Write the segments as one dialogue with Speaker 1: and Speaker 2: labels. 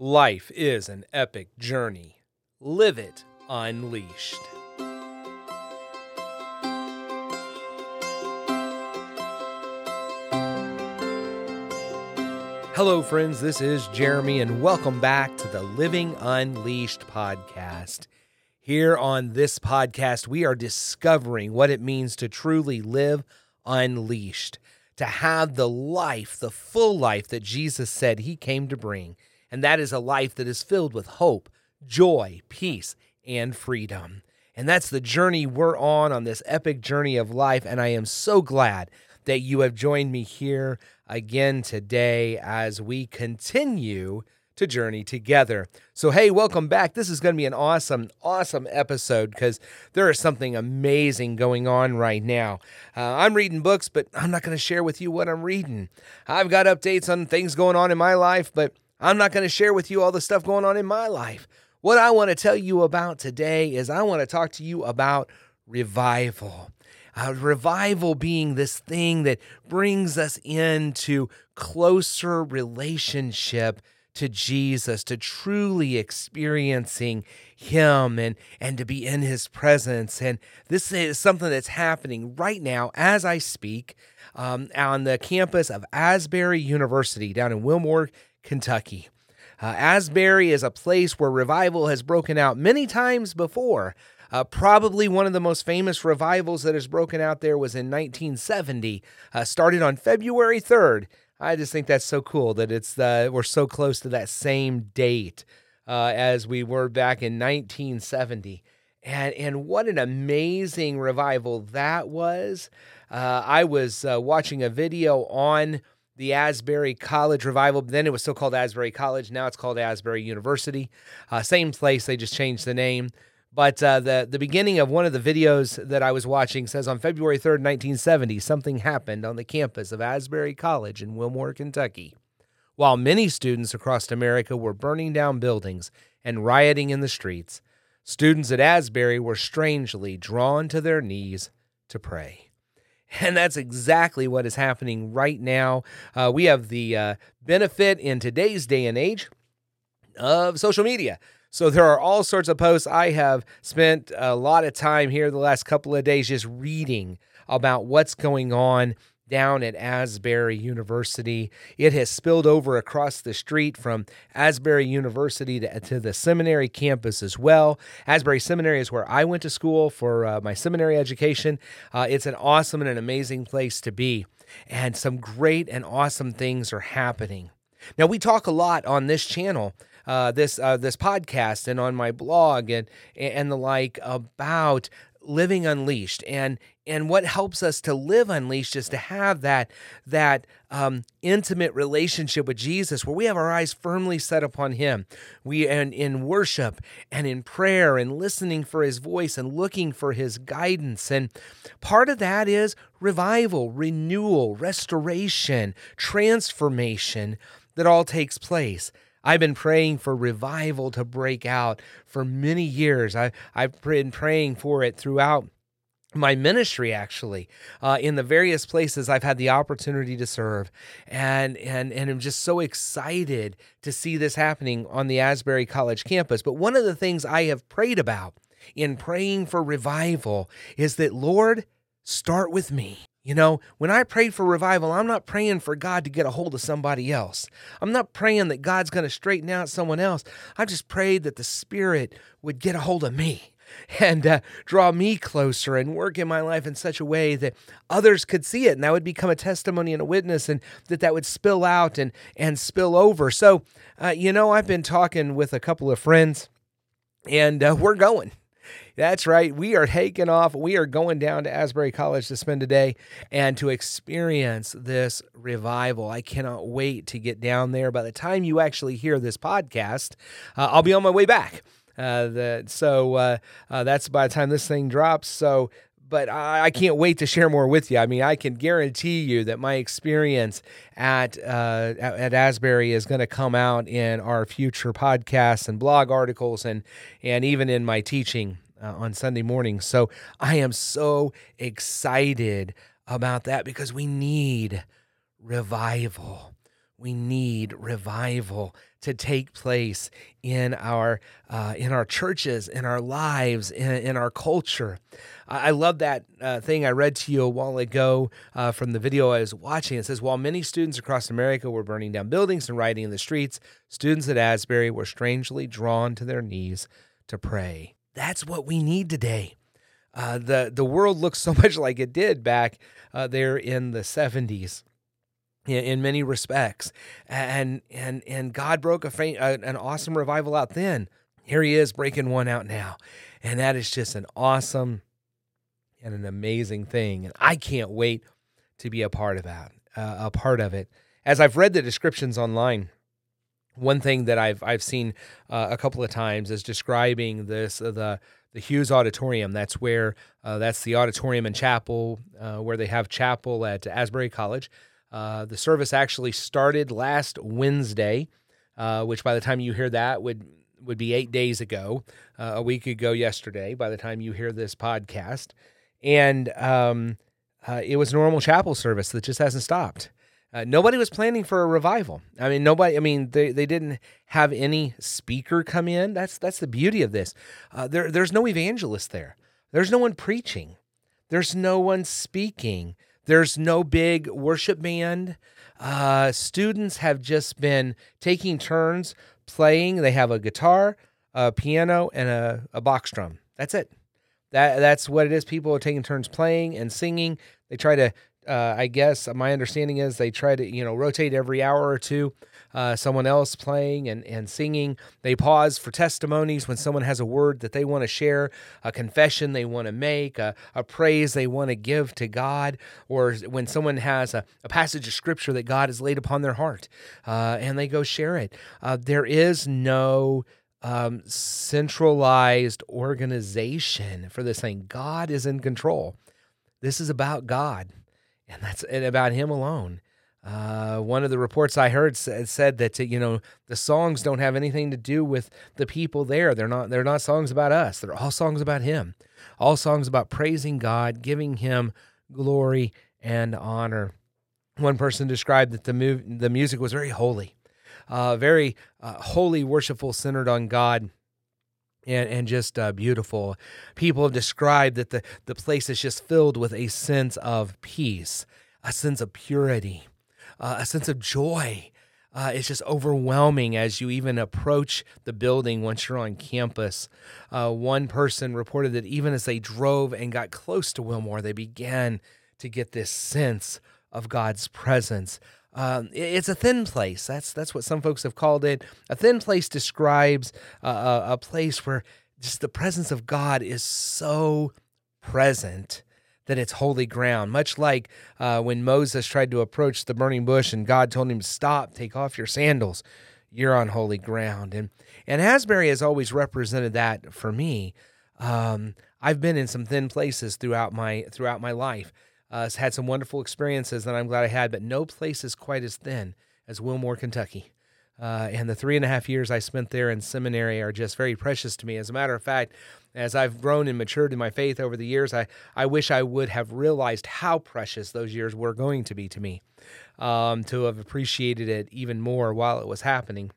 Speaker 1: Life is an epic journey. Live it unleashed. Hello, friends. This is Jeremy, and welcome back to the Living Unleashed podcast. Here on this podcast, we are discovering what it means to truly live unleashed, to have the life, the full life that Jesus said he came to bring and that is a life that is filled with hope, joy, peace, and freedom. And that's the journey we're on on this epic journey of life. And I am so glad that you have joined me here again today as we continue to journey together. So, hey, welcome back. This is going to be an awesome, awesome episode because there is something amazing going on right now. Uh, I'm reading books, but I'm not going to share with you what I'm reading. I've got updates on things going on in my life, but I'm not going to share with you all the stuff going on in my life. What I want to tell you about today is I want to talk to you about revival. Uh, revival being this thing that brings us into closer relationship to Jesus, to truly experiencing Him and, and to be in His presence. And this is something that's happening right now as I speak um, on the campus of Asbury University down in Wilmore, Kentucky. Uh, Asbury is a place where revival has broken out many times before. Uh, probably one of the most famous revivals that has broken out there was in 1970, uh, started on February 3rd. I just think that's so cool that it's uh, we're so close to that same date uh, as we were back in 1970. And, and what an amazing revival that was. Uh, I was watching a video on the Asbury College Revival. Then it was still called Asbury College. Now it's called Asbury University. Uh, same place, they just changed the name. But uh, the, the beginning of one of the videos that I was watching says on February 3rd, 1970, something happened on the campus of Asbury College in Wilmore, Kentucky. While many students across America were burning down buildings and rioting in the streets, students at Asbury were strangely drawn to their knees to pray. And that's exactly what is happening right now. Uh, we have the uh, benefit in today's day and age of social media. So there are all sorts of posts. I have spent a lot of time here the last couple of days just reading about what's going on down at Asbury University. It has spilled over across the street from Asbury University to, to the seminary campus as well. Asbury Seminary is where I went to school for uh, my seminary education. Uh, it's an awesome and an amazing place to be, and some great and awesome things are happening. Now, we talk a lot on this channel uh, this uh, this podcast and on my blog and and the like about living unleashed. And and what helps us to live unleashed is to have that that um, intimate relationship with Jesus where we have our eyes firmly set upon him. We and in worship and in prayer and listening for his voice and looking for his guidance. And part of that is revival renewal restoration transformation that all takes place I've been praying for revival to break out for many years. I, I've been praying for it throughout my ministry actually uh, in the various places i've had the opportunity to serve. And and and i'm just so excited to see this happening on the asbury college campus. But one of the things i have prayed about in praying for revival is that lord start with me you know, when I prayed for revival, I'm not praying for God to get a hold of somebody else. I'm not praying that God's going to straighten out someone else. I just prayed that the Spirit would get a hold of me and uh, draw me closer and work in my life in such a way that others could see it and that would become a testimony and a witness and that that would spill out and and spill over so uh, you know i've been talking with a couple of friends and uh, we're going that's right. We are taking off. We are going down to Asbury College to spend a day and to experience this revival. I cannot wait to get down there. By the time you actually hear this podcast, uh, I'll be on my way back. Uh, so uh, uh, that's by the time this thing drops. So but I, I, can't wait to share more with you. I mean, I can guarantee you that my experience at uh, at Asbury is going to come out in our future podcasts and blog articles, and and even in my teaching uh, on Sunday mornings. So I am so excited about that because we need revival. We need revival to take place in our uh, in our churches, in our lives, in, in our culture. I, I love that uh, thing I read to you a while ago uh, from the video I was watching. It says, while many students across America were burning down buildings and rioting in the streets, students at Asbury were strangely drawn to their knees to pray. That's what we need today. Uh, the the world looks so much like it did back uh, there in the 70s in, many respects. And and and God broke a faint, an awesome revival out then. Here he is breaking one out now. And that is just an awesome and an amazing thing. And I can't wait to be a part of that, uh, a part of it. As I've read the descriptions online, one thing that I've I've seen uh, a couple of times is describing this uh, the the Hughes Auditorium. That's where uh, that's the auditorium and chapel uh, where they have chapel at Asbury College. Uh, the service actually started last Wednesday, uh, which by the time you hear that would would be eight days ago, uh, a week ago yesterday. By the time you hear this podcast, and um, uh, it was normal chapel service that just hasn't stopped. Uh, nobody was planning for a revival. I mean, nobody. I mean, they, they didn't have any speaker come in. That's that's the beauty of this. there there's no evangelist there. There's no one preaching. There's no one speaking. There's no big worship band. Uh, students have just been taking turns playing. They have a guitar, a piano, and a, a box drum. That's it. That that's what it is. People are taking turns playing and singing. They try to uh, I guess my understanding is they try to you know rotate every hour or two, uh, someone else playing and and singing. They pause for testimonies when someone has a word that they want to share, a confession they want to make, a, a praise they want to give to God, or when someone has a, a passage of scripture that God has laid upon their heart, uh, and they go share it. Uh, there is no um, centralized organization for this thing. God is in control. This is about God and that's and about him alone. Uh, one of the reports I heard said, that you know the songs don't have anything to do with the people there. They're not they're not songs about us. They're all songs about Him. All songs about praising God, giving Him glory and honor. One person described that the mu- the music was very holy, uh, very uh, holy, worshipful, centered on God and, and just uh, beautiful. People have described that the, the place is just filled with a sense of peace, a sense of purity, uh, a sense of joy. Uh, it's just overwhelming as you even approach the building once you're on campus. Uh, one person reported that even as they drove and got close to Wilmore, they began to get this sense of God's presence. Um, it's a thin place. That's that's what some folks have called it. A thin place describes uh, a, a place where just the presence of God is so present that it's holy ground. Much like uh, when Moses tried to approach the burning bush and God told him, to "Stop, take off your sandals. You're on holy ground." And and Asbury has always represented that for me. Um, I've been in some thin places throughout my throughout my life. Uh, had some wonderful experiences that I'm glad I had, but no place is quite as thin as Wilmore, Kentucky. Uh, and the three and a half years I spent there in seminary are just very precious to me. As a matter of fact, as I've grown and matured in my faith over the years, I, I wish I would have realized how precious those years were going to be to me, um, to have appreciated it even more while it was happening.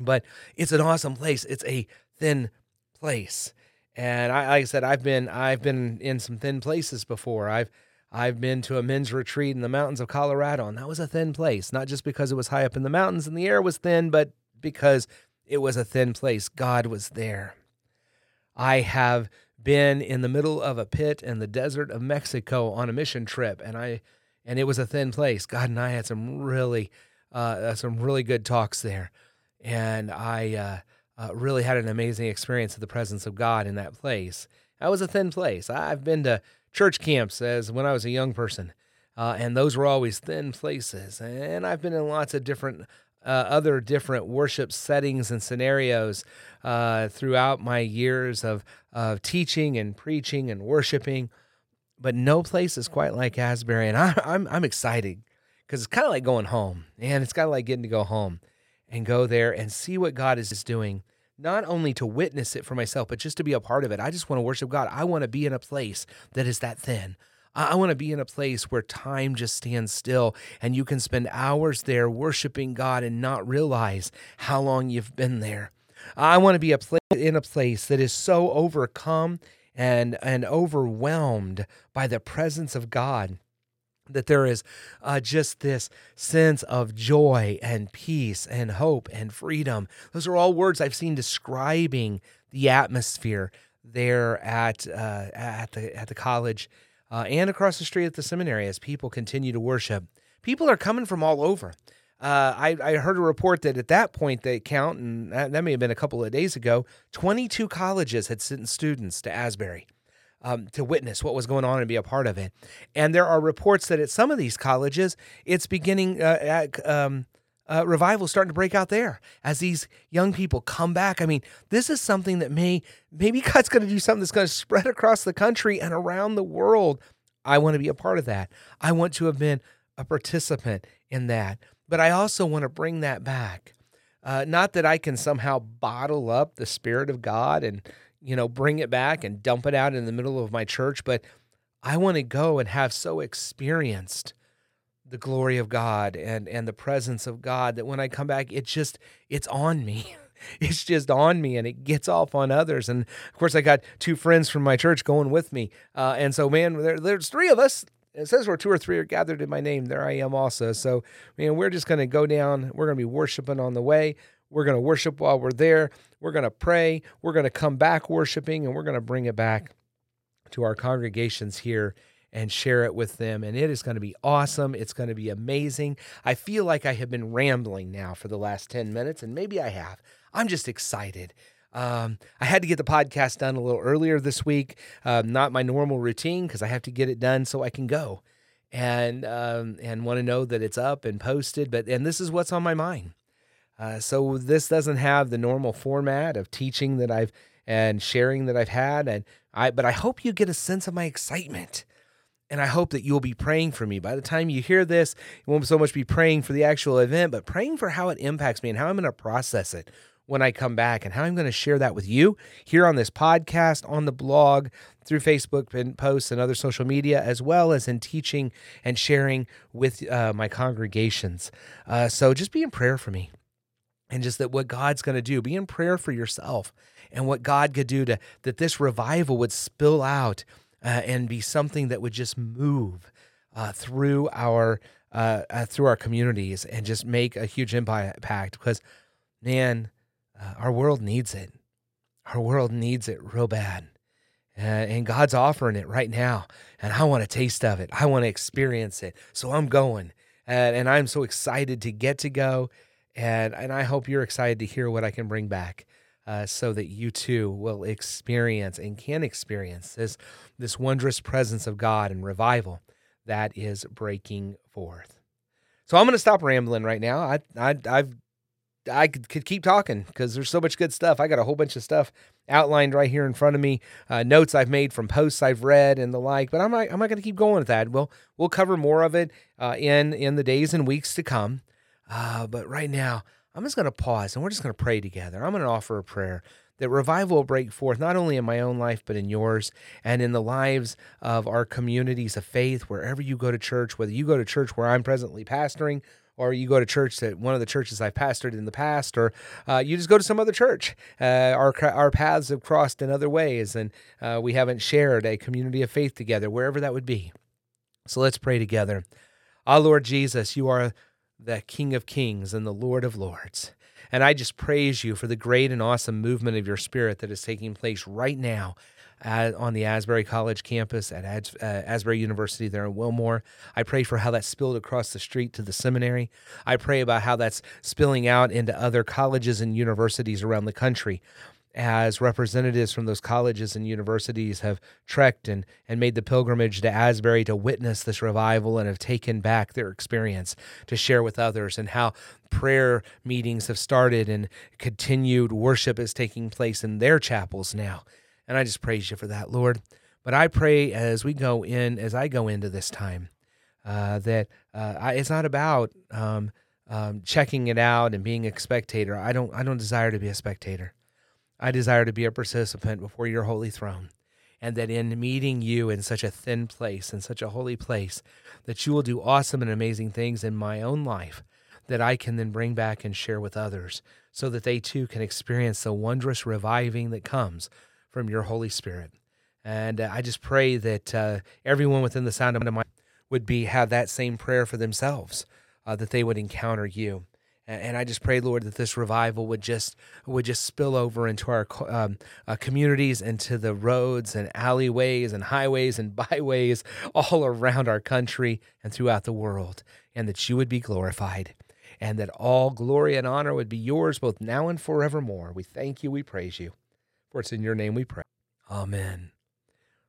Speaker 1: But it's an awesome place. It's a thin place, and I, like I said, I've been I've been in some thin places before. I've I've been to a men's retreat in the mountains of Colorado, and that was a thin place, not just because it was high up in the mountains and the air was thin, but because it was a thin place. God was there. I have been in the middle of a pit in the desert of Mexico on a mission trip, and I and it was a thin place. God and I had some really uh, some really good talks there, and I uh, uh, really had an amazing experience of the presence of God in that place. That was a thin place. I've been to church camps as when I was a young person, uh, and those were always thin places. And I've been in lots of different uh, other different worship settings and scenarios uh, throughout my years of of teaching and preaching and worshiping, but no place is quite like Asbury, and I, I'm I'm excited because it's kind of like going home, and it's kind of like getting to go home and go there and see what God is doing not only to witness it for myself, but just to be a part of it. I just want to worship God. I want to be in a place that is that thin. I want to be in a place where time just stands still and you can spend hours there worshiping God and not realize how long you've been there. I want to be a in a place that is so overcome and and overwhelmed by the presence of God that there is uh, just this sense of joy and peace and hope and freedom. Those are all words I've seen describing the atmosphere there at uh, at the at the college uh, and across the street at the seminary as people continue to worship. People are coming from all over. Uh, I, I, heard a report that at that point they count, and that, that, may have been a couple of days ago, 22 colleges had sent students to Asbury um, to witness what was going on and be a part of it. And there are reports that at some of these colleges, it's beginning, uh, at, um, uh, revival starting to break out there as these young people come back. I mean, this is something that may, maybe God's going to do something that's going to spread across the country and around the world. I want to be a part of that. I want to have been a participant in that. But I also want to bring that back. Uh, not that I can somehow bottle up the Spirit of God and, you know, bring it back and dump it out in the middle of my church, but I want to go and have so experienced the glory of God and and the presence of God that when I come back, it just it's on me. It's just on me and it gets off on others. And of course, I got two friends from my church going with me. Uh, and so, man, there, there's three of us it says where two or three are gathered in my name, there I am also. So, man, we're just going to go down. We're going to be worshiping on the way. We're going to worship while we're there. We're going to pray. We're going to come back worshiping, and we're going to bring it back to our congregations here and share it with them. And it is going to be awesome. It's going to be amazing. I feel like I have been rambling now for the last 10 minutes, and maybe I have. I'm just excited. Um, I had to get the podcast done a little earlier this week. Um, not my normal routine because I have to get it done so I can go and um, and want to know that it's up and posted. But and this is what's on my mind. Uh, so this doesn't have the normal format of teaching that I've and sharing that I've had, and I. But I hope you get a sense of my excitement. And I hope that you'll be praying for me. By the time you hear this, you won't so much be praying for the actual event, but praying for how it impacts me and how I'm going to process it when I come back and how I'm going to share that with you here on this podcast, on the blog, through Facebook and posts and other social media, as well as in teaching and sharing with uh, my congregations. Uh, so just be in prayer for me and just that what God's going to do. Be in prayer for yourself and what God could do to that this revival would spill out uh, and be something that would just move uh, through our uh, uh, through our communities and just make a huge impact. Because man, uh, our world needs it. Our world needs it real bad. Uh, and God's offering it right now. And I want a taste of it. I want to experience it. So I'm going. And, and I'm so excited to get to go. And, and I hope you're excited to hear what I can bring back. Uh, so that you too will experience and can experience this this wondrous presence of God and revival that is breaking forth. So I'm going to stop rambling right now. I, I I've I could, keep talking because there's so much good stuff. I got a whole bunch of stuff outlined right here in front of me, uh, notes I've made from posts I've read and the like. But I'm not, I'm not going to keep going with that. We'll we'll cover more of it uh, in in the days and weeks to come. Uh, but right now, I'm just going to pause and we're just going to pray together. I'm going to offer a prayer that revival will break forth not only in my own life but in yours and in the lives of our communities of faith wherever you go to church whether you go to church where i'm presently pastoring or you go to church that one of the churches I've pastored in the past, or uh, you just go to some other church. Uh, our our paths have crossed in other ways, and uh, we haven't shared a community of faith together, wherever that would be. So let's pray together. Our Lord Jesus, you are the King of Kings and the Lord of Lords. And I just praise you for the great and awesome movement of your spirit that is taking place right now at, on the Asbury College campus at uh, Asbury University there in Wilmore. I pray for how that spilled across the street to the seminary. I pray about how that's spilling out into other colleges and universities around the country as representatives from those colleges and universities have trekked and, and made the pilgrimage to Asbury to witness this revival and have taken back their experience to share with others, and how prayer meetings have started and continued worship is taking place in their chapels now. And I just praise you for that, Lord. But I pray as we go in, as I go into this time, uh, that uh, I, it's not about um, um, checking it out and being a spectator. I don't. I don't desire to be a spectator. I desire to be a participant before your holy throne. and that in meeting you in such a thin place, in such a holy place, that you will do awesome and amazing things in my own life that I can then bring back and share with others so that they too can experience the wondrous reviving that comes from your Holy Spirit. And uh, I just pray that uh, everyone within the sound of my would be have that same prayer for themselves, uh, that they would encounter you. And I just pray, Lord, that this revival would just would just spill over into our um, uh, communities, into the roads and alleyways and highways and byways all around our country and throughout the world, and that you would be glorified, and that all glory and honor would be yours both now and forevermore. We thank you, we praise you, for it's in your name we pray. Amen.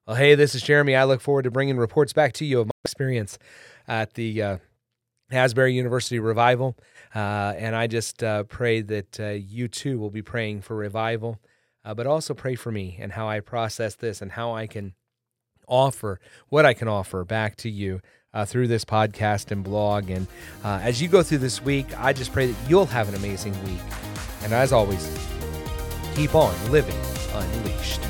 Speaker 1: Well, hey, this is Jeremy. I look forward to bringing reports back to you of my experience at the uh, Asbury University Revival. Uh, and I just uh, pray that uh, you too will be praying for revival, uh, but also pray for me and how I process this and how I can offer what I can offer back to you uh, through this podcast and blog. And uh, as you go through this week, I just pray that you'll have an amazing week. And as always, keep on living unleashed.